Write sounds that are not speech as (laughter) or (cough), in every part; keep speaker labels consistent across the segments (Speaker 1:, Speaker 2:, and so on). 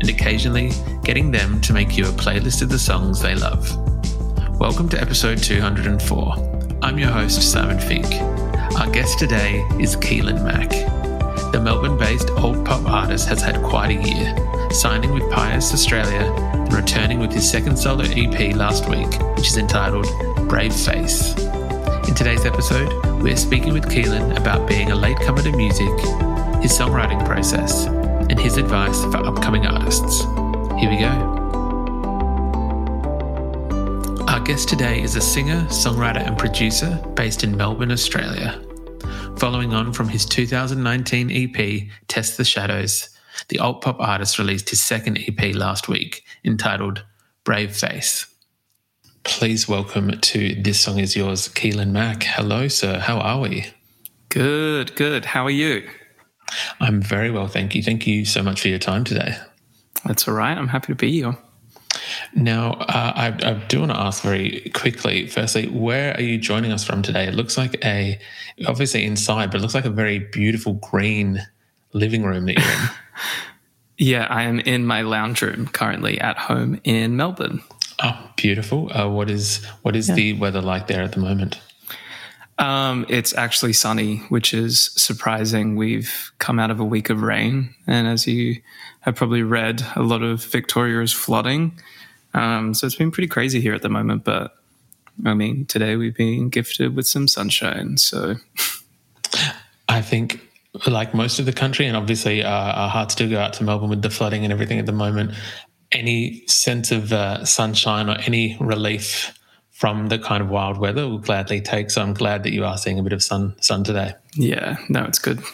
Speaker 1: and occasionally getting them to make you a playlist of the songs they love. Welcome to episode 204. I'm your host, Simon Fink. Our guest today is Keelan Mack. The Melbourne based alt pop artist has had quite a year, signing with PIAS Australia and returning with his second solo EP last week, which is entitled Brave Face. In today's episode, we're speaking with Keelan about being a latecomer to music, his songwriting process, and his advice for upcoming artists. Here we go. Our guest today is a singer, songwriter, and producer based in Melbourne, Australia. Following on from his 2019 EP, Test the Shadows, the alt pop artist released his second EP last week entitled Brave Face. Please welcome to This Song Is Yours, Keelan Mack. Hello, sir. How are we?
Speaker 2: Good, good. How are you?
Speaker 1: I'm very well, thank you. Thank you so much for your time today.
Speaker 2: That's all right. I'm happy to be here.
Speaker 1: Now, uh, I, I, do want to ask very quickly. Firstly, where are you joining us from today? It looks like a, obviously inside, but it looks like a very beautiful green living room that you're in. (laughs)
Speaker 2: yeah, I am in my lounge room currently at home in Melbourne.
Speaker 1: Oh, beautiful! Uh, what is what is yeah. the weather like there at the moment?
Speaker 2: Um, it's actually sunny, which is surprising. We've come out of a week of rain, and as you have probably read, a lot of Victoria is flooding. Um, so it's been pretty crazy here at the moment. But I mean, today we've been gifted with some sunshine. So
Speaker 1: I think, like most of the country, and obviously uh, our hearts do go out to Melbourne with the flooding and everything at the moment. Any sense of uh, sunshine or any relief? From the kind of wild weather we'll gladly take. So I'm glad that you are seeing a bit of sun sun today.
Speaker 2: Yeah, no, it's good. (laughs)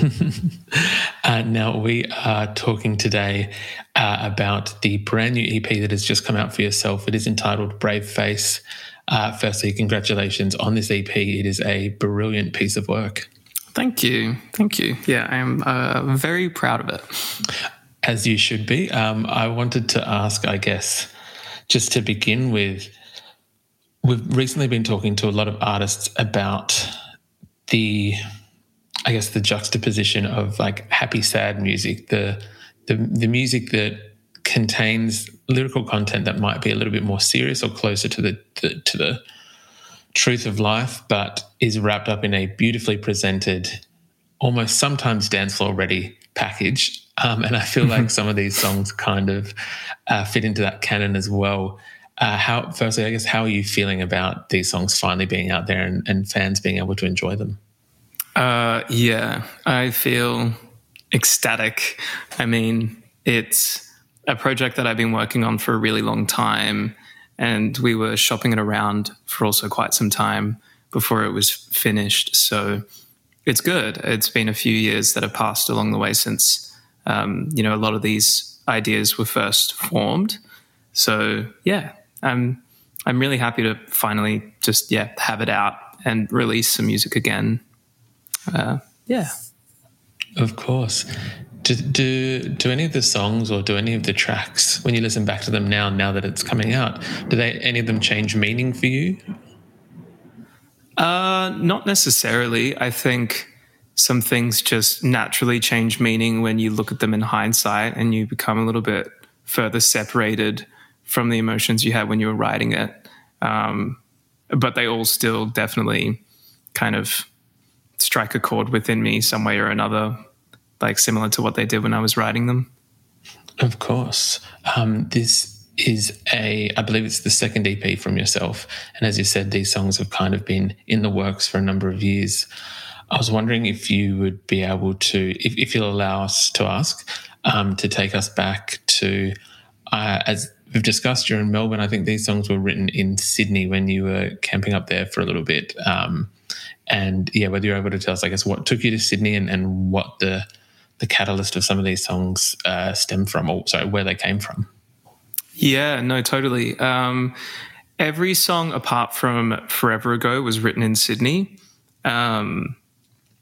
Speaker 2: (laughs)
Speaker 1: uh, now we are talking today uh, about the brand new EP that has just come out for yourself. It is entitled Brave Face. Uh, firstly, congratulations on this EP. It is a brilliant piece of work.
Speaker 2: Thank you. Thank you. Yeah, I am uh, very proud of it.
Speaker 1: As you should be. Um, I wanted to ask, I guess, just to begin with, we've recently been talking to a lot of artists about the i guess the juxtaposition of like happy sad music the the, the music that contains lyrical content that might be a little bit more serious or closer to the, the to the truth of life but is wrapped up in a beautifully presented almost sometimes dance floor ready package. Um, and i feel like some of these songs kind of uh, fit into that canon as well uh, how, firstly, I guess, how are you feeling about these songs finally being out there and, and fans being able to enjoy them?
Speaker 2: Uh, yeah, I feel ecstatic. I mean, it's a project that I've been working on for a really long time, and we were shopping it around for also quite some time before it was finished. So it's good. It's been a few years that have passed along the way since um, you know a lot of these ideas were first formed. So yeah, I'm I'm really happy to finally just yeah have it out and release some music again. Uh, yeah,
Speaker 1: of course. Do, do do any of the songs or do any of the tracks when you listen back to them now now that it's coming out do they any of them change meaning for you
Speaker 2: uh not necessarily i think some things just naturally change meaning when you look at them in hindsight and you become a little bit further separated from the emotions you had when you were writing it. Um, but they all still definitely kind of strike a chord within me some way or another. like similar to what they did when I was writing them.
Speaker 1: Of course. Um, this is a, I believe it's the second EP from yourself. And as you said, these songs have kind of been in the works for a number of years. I was wondering if you would be able to, if, if you'll allow us to ask, um, to take us back to, uh, as we've discussed, you're in Melbourne. I think these songs were written in Sydney when you were camping up there for a little bit. Um, and yeah, whether you're able to tell us, I guess, what took you to Sydney and, and what the the catalyst of some of these songs uh, stem from, or sorry, where they came from.
Speaker 2: Yeah, no, totally. Um, every song apart from Forever Ago was written in Sydney. Um,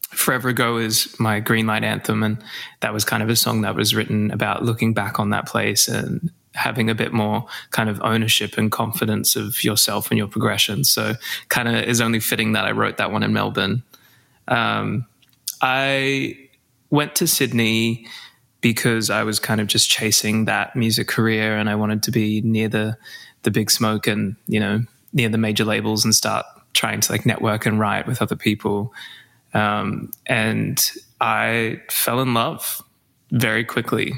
Speaker 2: Forever Ago is my green light anthem, and that was kind of a song that was written about looking back on that place and having a bit more kind of ownership and confidence of yourself and your progression. So, kind of is only fitting that I wrote that one in Melbourne. Um, I went to Sydney because I was kind of just chasing that music career and I wanted to be near the the big smoke and you know near the major labels and start trying to like network and write with other people. Um, and I fell in love very quickly,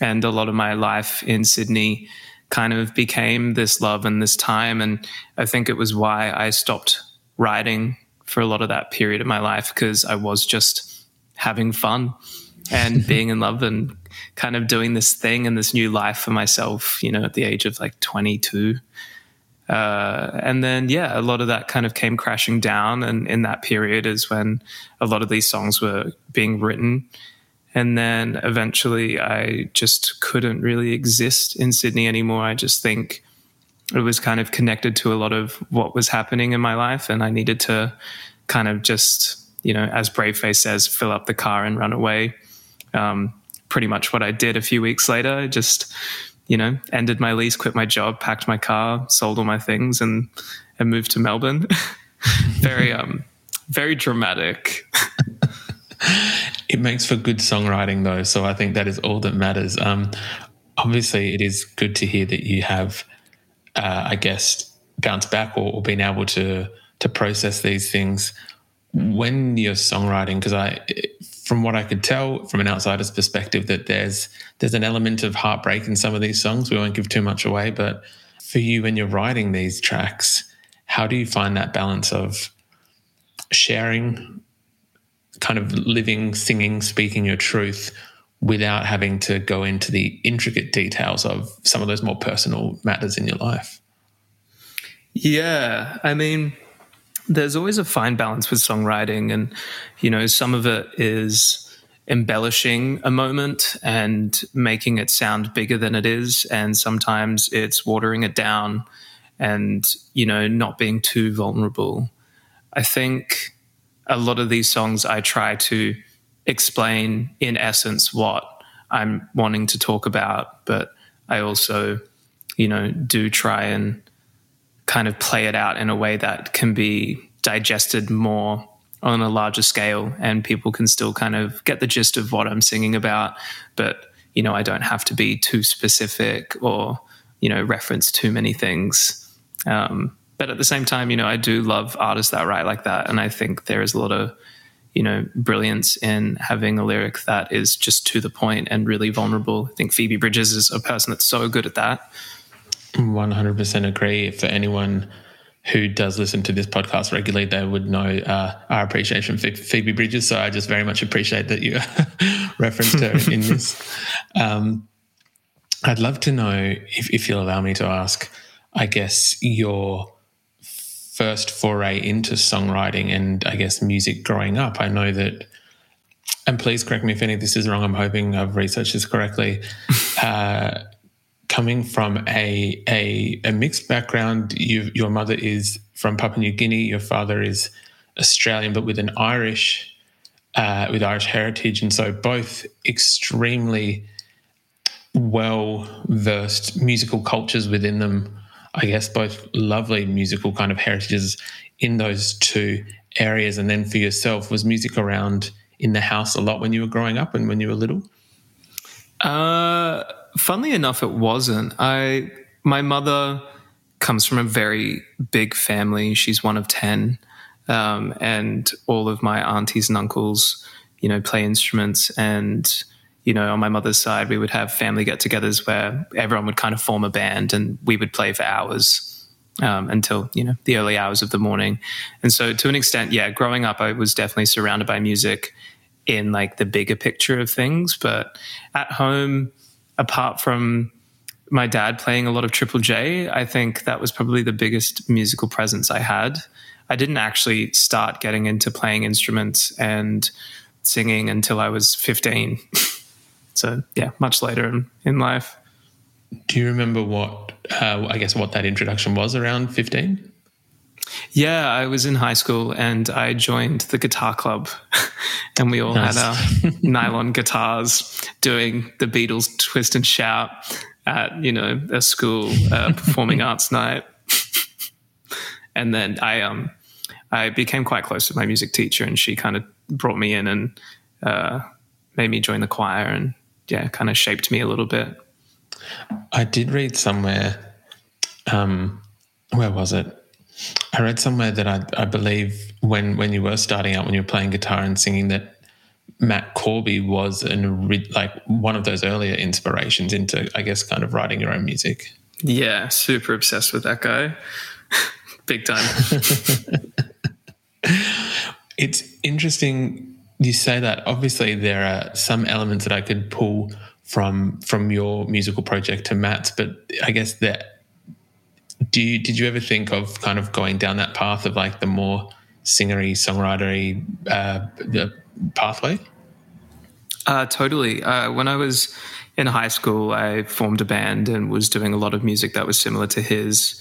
Speaker 2: and a lot of my life in Sydney kind of became this love and this time. And I think it was why I stopped writing for a lot of that period of my life because I was just having fun and (laughs) being in love and kind of doing this thing and this new life for myself, you know, at the age of like 22. Uh, and then, yeah, a lot of that kind of came crashing down. And in that period is when a lot of these songs were being written. And then eventually I just couldn't really exist in Sydney anymore. I just think it was kind of connected to a lot of what was happening in my life. And I needed to kind of just, you know, as Brave Face says, fill up the car and run away um, pretty much what I did a few weeks later. I just, you know, ended my lease, quit my job, packed my car, sold all my things, and and moved to Melbourne. (laughs) very um, very dramatic. (laughs) (laughs)
Speaker 1: it makes for good songwriting, though. So I think that is all that matters. Um, obviously, it is good to hear that you have, uh, I guess, bounced back or, or been able to to process these things when you're songwriting. Because I from what I could tell from an outsider's perspective, that there's there's an element of heartbreak in some of these songs. We won't give too much away, but for you when you're writing these tracks, how do you find that balance of sharing, kind of living, singing, speaking your truth without having to go into the intricate details of some of those more personal matters in your life?
Speaker 2: Yeah, I mean, there's always a fine balance with songwriting and you know some of it is embellishing a moment and making it sound bigger than it is and sometimes it's watering it down and you know not being too vulnerable i think a lot of these songs i try to explain in essence what i'm wanting to talk about but i also you know do try and kind of play it out in a way that can be digested more on a larger scale and people can still kind of get the gist of what I'm singing about but you know I don't have to be too specific or you know reference too many things. Um, but at the same time you know I do love artists that write like that and I think there is a lot of you know brilliance in having a lyric that is just to the point and really vulnerable I think Phoebe Bridgers is a person that's so good at that
Speaker 1: 100% agree. For anyone who does listen to this podcast regularly, they would know uh, our appreciation for Phoebe Bridgers. So I just very much appreciate that you (laughs) referenced her (laughs) in this. Um, I'd love to know if, if you'll allow me to ask, I guess, your first foray into songwriting and I guess music growing up. I know that, and please correct me if any of this is wrong. I'm hoping I've researched this correctly. (laughs) Uh, coming from a a, a mixed background. You, your mother is from Papua New Guinea. Your father is Australian, but with an Irish uh, with Irish heritage, and so both extremely well versed musical cultures within them. I guess both lovely musical kind of heritages in those two areas. And then for yourself, was music around in the house a lot when you were growing up and when you were little?
Speaker 2: Uh funnily enough, it wasn't. I my mother comes from a very big family. She's one of ten, um, and all of my aunties and uncles, you know, play instruments. And, you know, on my mother's side, we would have family get togethers where everyone would kind of form a band and we would play for hours. Um, until you know the early hours of the morning, and so to an extent, yeah, growing up, I was definitely surrounded by music in like the bigger picture of things. But at home, apart from my dad playing a lot of Triple J, I think that was probably the biggest musical presence I had. I didn't actually start getting into playing instruments and singing until I was 15. (laughs) so, yeah, much later in, in life.
Speaker 1: Do you remember what, uh, I guess, what that introduction was around 15?
Speaker 2: Yeah, I was in high school and I joined the guitar club, (laughs) and we all nice. had our (laughs) nylon guitars doing the Beatles twist and shout at you know a school uh, (laughs) performing arts night. and then I um I became quite close with my music teacher, and she kind of brought me in and uh, made me join the choir, and yeah, kind of shaped me a little bit.
Speaker 1: I did read somewhere. Um, where was it? I read somewhere that I, I believe when when you were starting out, when you were playing guitar and singing, that Matt Corby was an like one of those earlier inspirations into, I guess, kind of writing your own music.
Speaker 2: Yeah, super obsessed with that guy, (laughs) big time. (laughs)
Speaker 1: it's interesting you say that. Obviously, there are some elements that I could pull from from your musical project to Matt's, but I guess that do you did you ever think of kind of going down that path of like the more singery songwritery uh, pathway?
Speaker 2: Uh, totally. Uh, when i was in high school i formed a band and was doing a lot of music that was similar to his.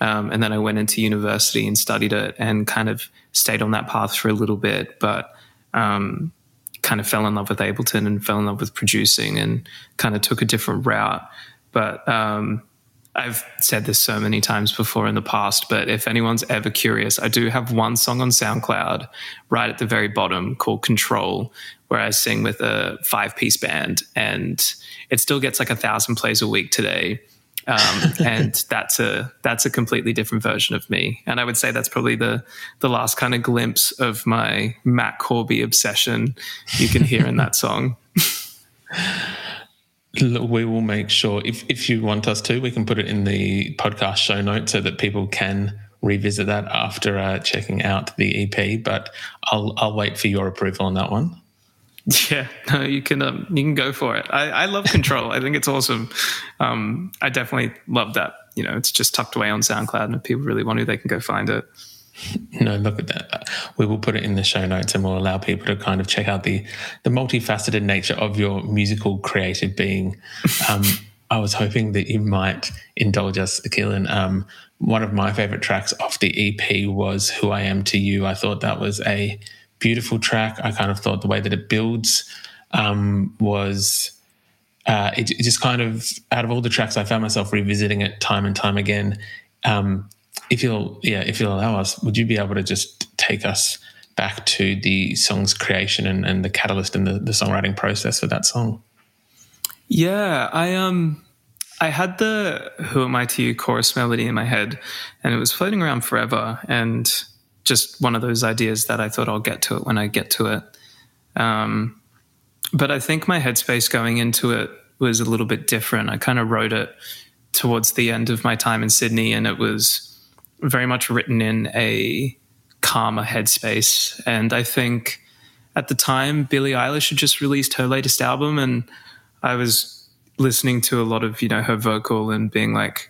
Speaker 2: Um, and then i went into university and studied it and kind of stayed on that path for a little bit. But um, kind of fell in love with ableton and fell in love with producing and kind of took a different route but um, I've said this so many times before in the past, but if anyone's ever curious, I do have one song on SoundCloud right at the very bottom called Control, where I sing with a five piece band, and it still gets like a thousand plays a week today. Um, and that's a that's a completely different version of me. And I would say that's probably the the last kind of glimpse of my Matt Corby obsession you can hear in that song.
Speaker 1: we will make sure if, if you want us to we can put it in the podcast show notes so that people can revisit that after uh, checking out the ep but i'll i'll wait for your approval on that one (laughs)
Speaker 2: yeah no you can um, you can go for it i, I love control i think it's awesome um, i definitely love that you know it's just tucked away on soundcloud and if people really want to they can go find it (laughs)
Speaker 1: no, look at that. We will put it in the show notes and we'll allow people to kind of check out the the multifaceted nature of your musical creative being. Um, (laughs) I was hoping that you might indulge us, Keelan. Um, one of my favorite tracks off the EP was Who I Am to You. I thought that was a beautiful track. I kind of thought the way that it builds um, was. Uh, it, it, just kind of out of all the tracks, I found myself revisiting it time and time again. Um, if you'll yeah if you'll allow us would you be able to just take us back to the song's creation and, and the catalyst and the, the songwriting process for that song
Speaker 2: yeah i um i had the who am i to you chorus melody in my head and it was floating around forever and just one of those ideas that i thought i'll get to it when i get to it um but i think my headspace going into it was a little bit different i kind of wrote it towards the end of my time in sydney and it was very much written in a calmer headspace. And I think at the time, Billie Eilish had just released her latest album, and I was listening to a lot of, you know, her vocal and being like,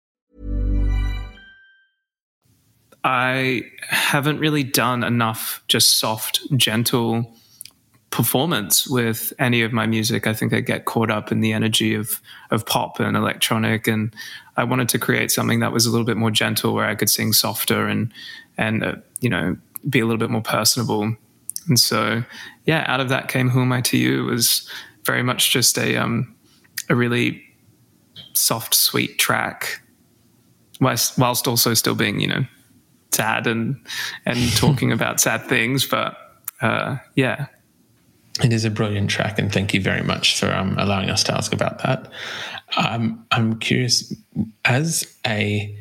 Speaker 2: I haven't really done enough just soft, gentle performance with any of my music. I think I get caught up in the energy of of pop and electronic, and I wanted to create something that was a little bit more gentle, where I could sing softer and and uh, you know be a little bit more personable. And so, yeah, out of that came "Who Am I to You" it was very much just a um, a really soft, sweet track, whilst, whilst also still being you know sad and and (laughs) talking about sad things, but uh, yeah,
Speaker 1: it is a brilliant track, and thank you very much for um, allowing us to ask about that. Um, I'm curious, as a,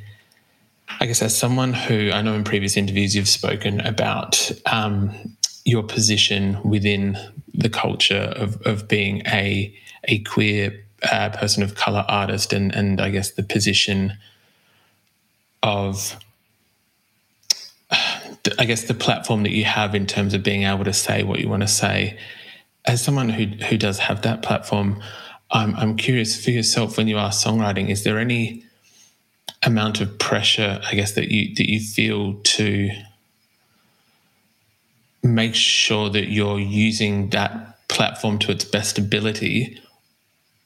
Speaker 1: I guess, as someone who I know in previous interviews you've spoken about um, your position within the culture of, of being a a queer uh, person of color artist, and and I guess the position of I guess the platform that you have in terms of being able to say what you want to say as someone who who does have that platform, I'm I'm curious for yourself when you are songwriting. Is there any amount of pressure, I guess, that you that you feel to make sure that you're using that platform to its best ability,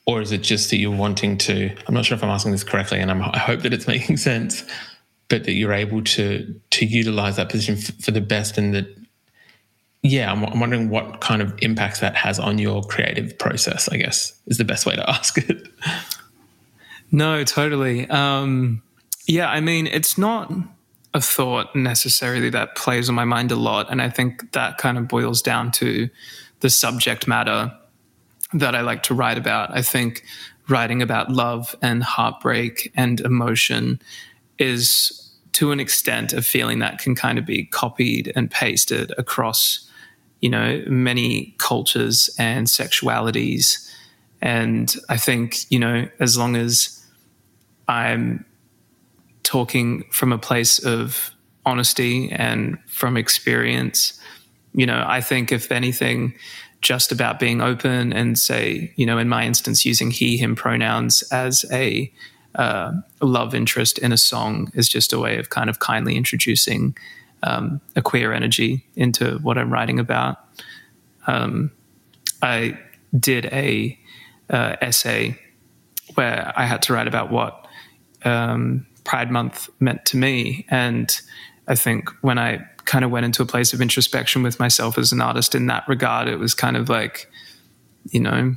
Speaker 1: or is it just that you're wanting to? I'm not sure if I'm asking this correctly, and I'm, i hope that it's (laughs) making sense. But that you're able to to utilize that position f- for the best, and that yeah, I'm, I'm, wondering what kind of impacts that has on your creative process, I guess, is the best way to (laughs) ask it.
Speaker 2: No, totally. Um, yeah, I mean, it's not a thought necessarily that plays on my mind a lot. And I think that kind of boils down to the subject matter that I like to write about. I think writing about love and heartbreak and emotion is to an extent a feeling that can kind of be copied and pasted across you know, many cultures and sexualities. And I think, you know, as long as I'm talking from a place of honesty and from experience, you know, I think if anything, just about being open and say, you know, in my instance, using he, him pronouns as a uh, love interest in a song is just a way of kind of kindly introducing um, a queer energy into what I'm writing about. Um, I did a uh, essay where I had to write about what um, Pride Month meant to me, and I think when I kind of went into a place of introspection with myself as an artist in that regard, it was kind of like, you know,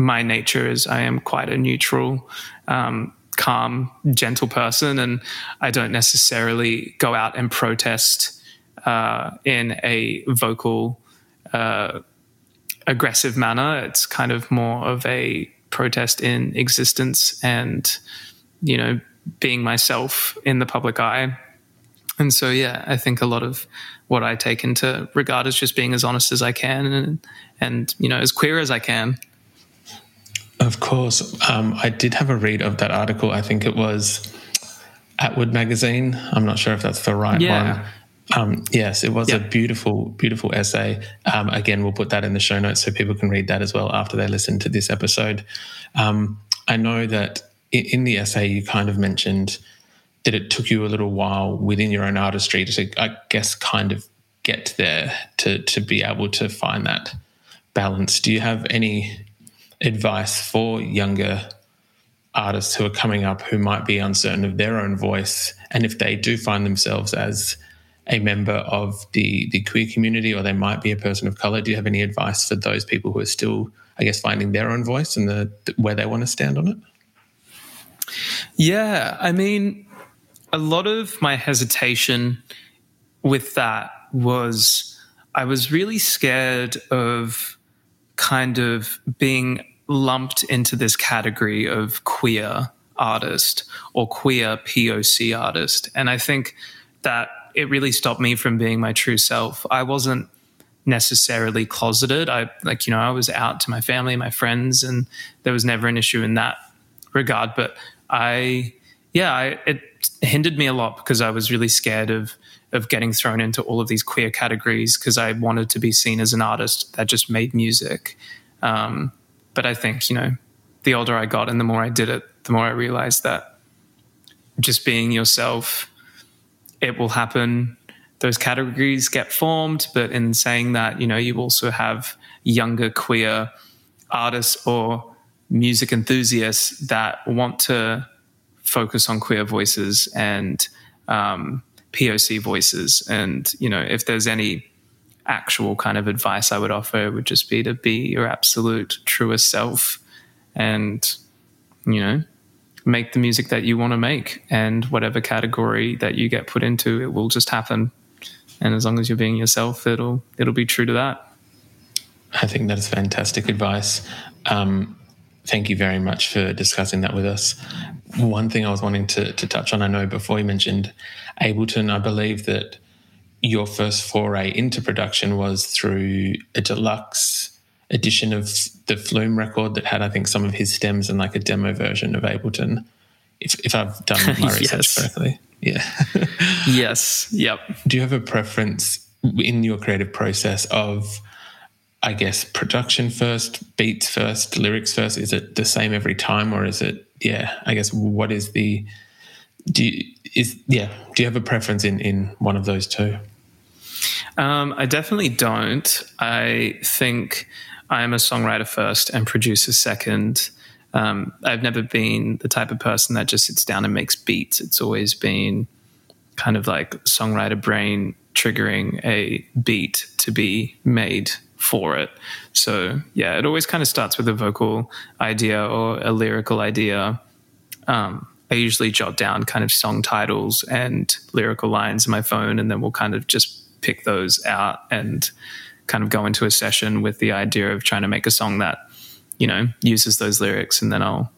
Speaker 2: my nature is I am quite a neutral um, calm, gentle person, and I don't necessarily go out and protest uh, in a vocal, uh, aggressive manner. It's kind of more of a protest in existence and, you know, being myself in the public eye. And so, yeah, I think a lot of what I take into regard as just being as honest as I can and, and you know, as queer as I can.
Speaker 1: Of course. Um, I did have a read of that article. I think it was Atwood Magazine. I'm not sure if that's the right yeah. one. Um, yes, it was yep. a beautiful, beautiful essay. Um, again, we'll put that in the show notes so people can read that as well after they listen to this episode. Um, I know that in, in, the essay, you kind of mentioned that it took you a little while within your own artistry to, I guess, kind of get there to to be able to find that balance. Do you have any advice for younger artists who are coming up who might be uncertain of their own voice and if they do find themselves as a member of the the queer community or they might be a person of color do you have any advice for those people who are still i guess finding their own voice and the where they want to stand on it?
Speaker 2: Yeah i mean a lot of my hesitation with that was i was really scared of kind of being lumped into this category of queer artist or queer POC artist. And I think that it really stopped me from being my true self. I wasn't necessarily closeted. I like, you know, I was out to my family, my friends, and there was never an issue in that regard. But I yeah, I, it hindered me a lot because I was really scared of of getting thrown into all of these queer categories because I wanted to be seen as an artist that just made music. Um, but I think you know, the older I got and the more I did it, the more I realized that just being yourself, it will happen. Those categories get formed, but in saying that, you know, you also have younger queer artists or music enthusiasts that want to focus on queer voices and um, POC voices. And, you know, if there's any actual kind of advice I would offer, would just be to be your absolute truest self and, you know, make the music that you want to make. And whatever category that you get put into, it will just happen. And as long as you're being yourself, it'll it'll be true to that.
Speaker 1: I think that is fantastic advice. Um, thank you very much for discussing that with us. One thing I was wanting to, to touch on, I know before you mentioned Ableton, I believe that your first foray into production was through a deluxe edition of the Flume record that had, I think, some of his stems and like a demo version of Ableton. If, if I've done (laughs) my research correctly. Yeah. (laughs)
Speaker 2: yes. Yep.
Speaker 1: Do you have a preference in your creative process of I guess production first, beats first, lyrics first? Is it the same every time, or is it? Yeah, I guess what is the? Do you, is yeah? Do you have a preference in in one of those two?
Speaker 2: Um, I definitely don't. I think I am a songwriter first and producer second. Um, I've never been the type of person that just sits down and makes beats. It's always been kind of like songwriter brain triggering a beat to be made for it. So yeah, it always kind of starts with a vocal idea or a lyrical idea. Um, I usually jot down kind of song titles and lyrical lines in my phone, and then we'll kind of just pick those out and kind of go into a session with the idea of trying to make a song that you know uses those lyrics, and then I'll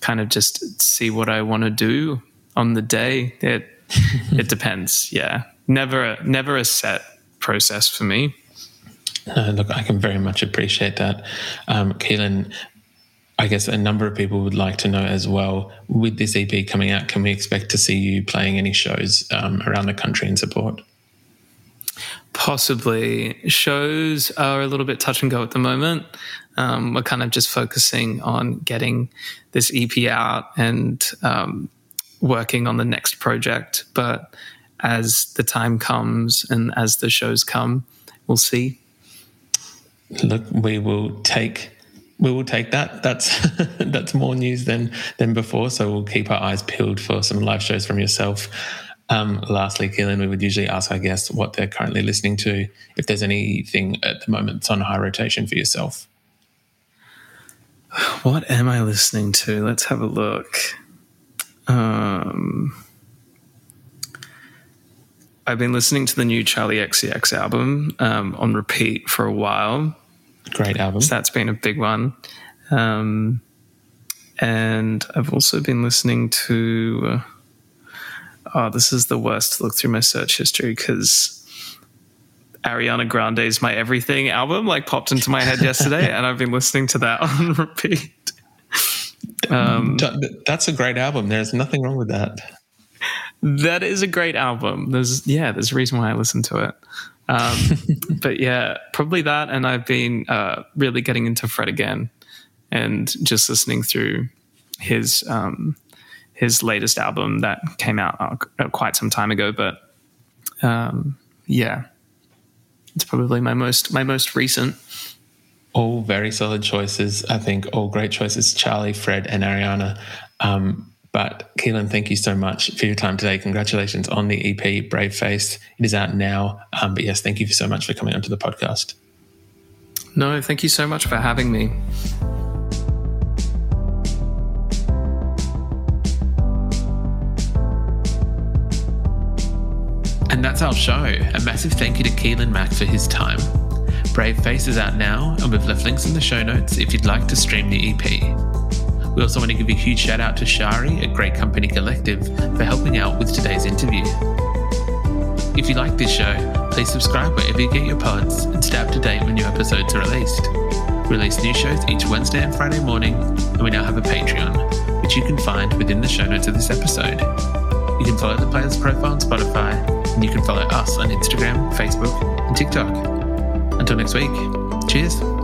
Speaker 2: kind of just see what I want to do on the day. It (laughs) it depends. Yeah, never a, never a set process for me.
Speaker 1: Uh, look, I can very much appreciate that. Um, Keelan, I guess a number of people would like to know as well with this EP coming out, can we expect to see you playing any shows um, around the country in support?
Speaker 2: Possibly. Shows are a little bit touch and go at the moment. Um, we're kind of just focusing on getting this EP out and um, working on the next project. But as the time comes and as the shows come, we'll see
Speaker 1: look, we will take we will take that. That's (laughs) that's more news than than before. So we'll keep our eyes peeled for some live shows from yourself. Um, lastly, Keelan, we would usually ask our guests what they're currently listening to. If there's anything at the moment that's on high rotation for yourself.
Speaker 2: What am I listening to? Let's have a look. Um, I've been listening to the new Charli XCX album um, on repeat for a while.
Speaker 1: Great album.
Speaker 2: So that's been a big one. Um, and I've also been listening to. Uh, oh, this is the worst look through my search history because Ariana Grande's My Everything album like popped into my head yesterday, (laughs) and I've been listening to that (laughs) on repeat.
Speaker 1: Um, That's a great album. There's nothing wrong with that.
Speaker 2: That is a great album. There's yeah, there's a reason why I listen to it. Um, (laughs) but yeah, probably that. And I've been uh, really getting into Fred again and just listening through his um, his latest album that came out uh, quite some time ago. But um, yeah, it's probably my most my most recent.
Speaker 1: All very solid choices. I think all great choices. Charli, Fred, and Ariana. Um, but Keelan, thank you so much for your time today. Congratulations on the EP, Brave Face. It is out now. Um, but yes, thank you so much for coming onto the podcast.
Speaker 2: No, thank you so much for having me.
Speaker 1: And that's our show. A massive thank you to Keelan Mack for his time. Brave Face is out now, and we've left links in the show notes if you'd like to stream the EP. We also want to give a huge shout out to Shari at Great Company Collective for helping out with today's interview. If you like this show, please subscribe wherever you get your pods and stay up to date when new episodes are released. We release new shows each Wednesday and Friday morning, and we now have a Patreon. which you can find within the show notes of this episode. You can follow the Players profile on Spotify, and you can follow us on Instagram, Facebook, and TikTok. Until next week, cheers.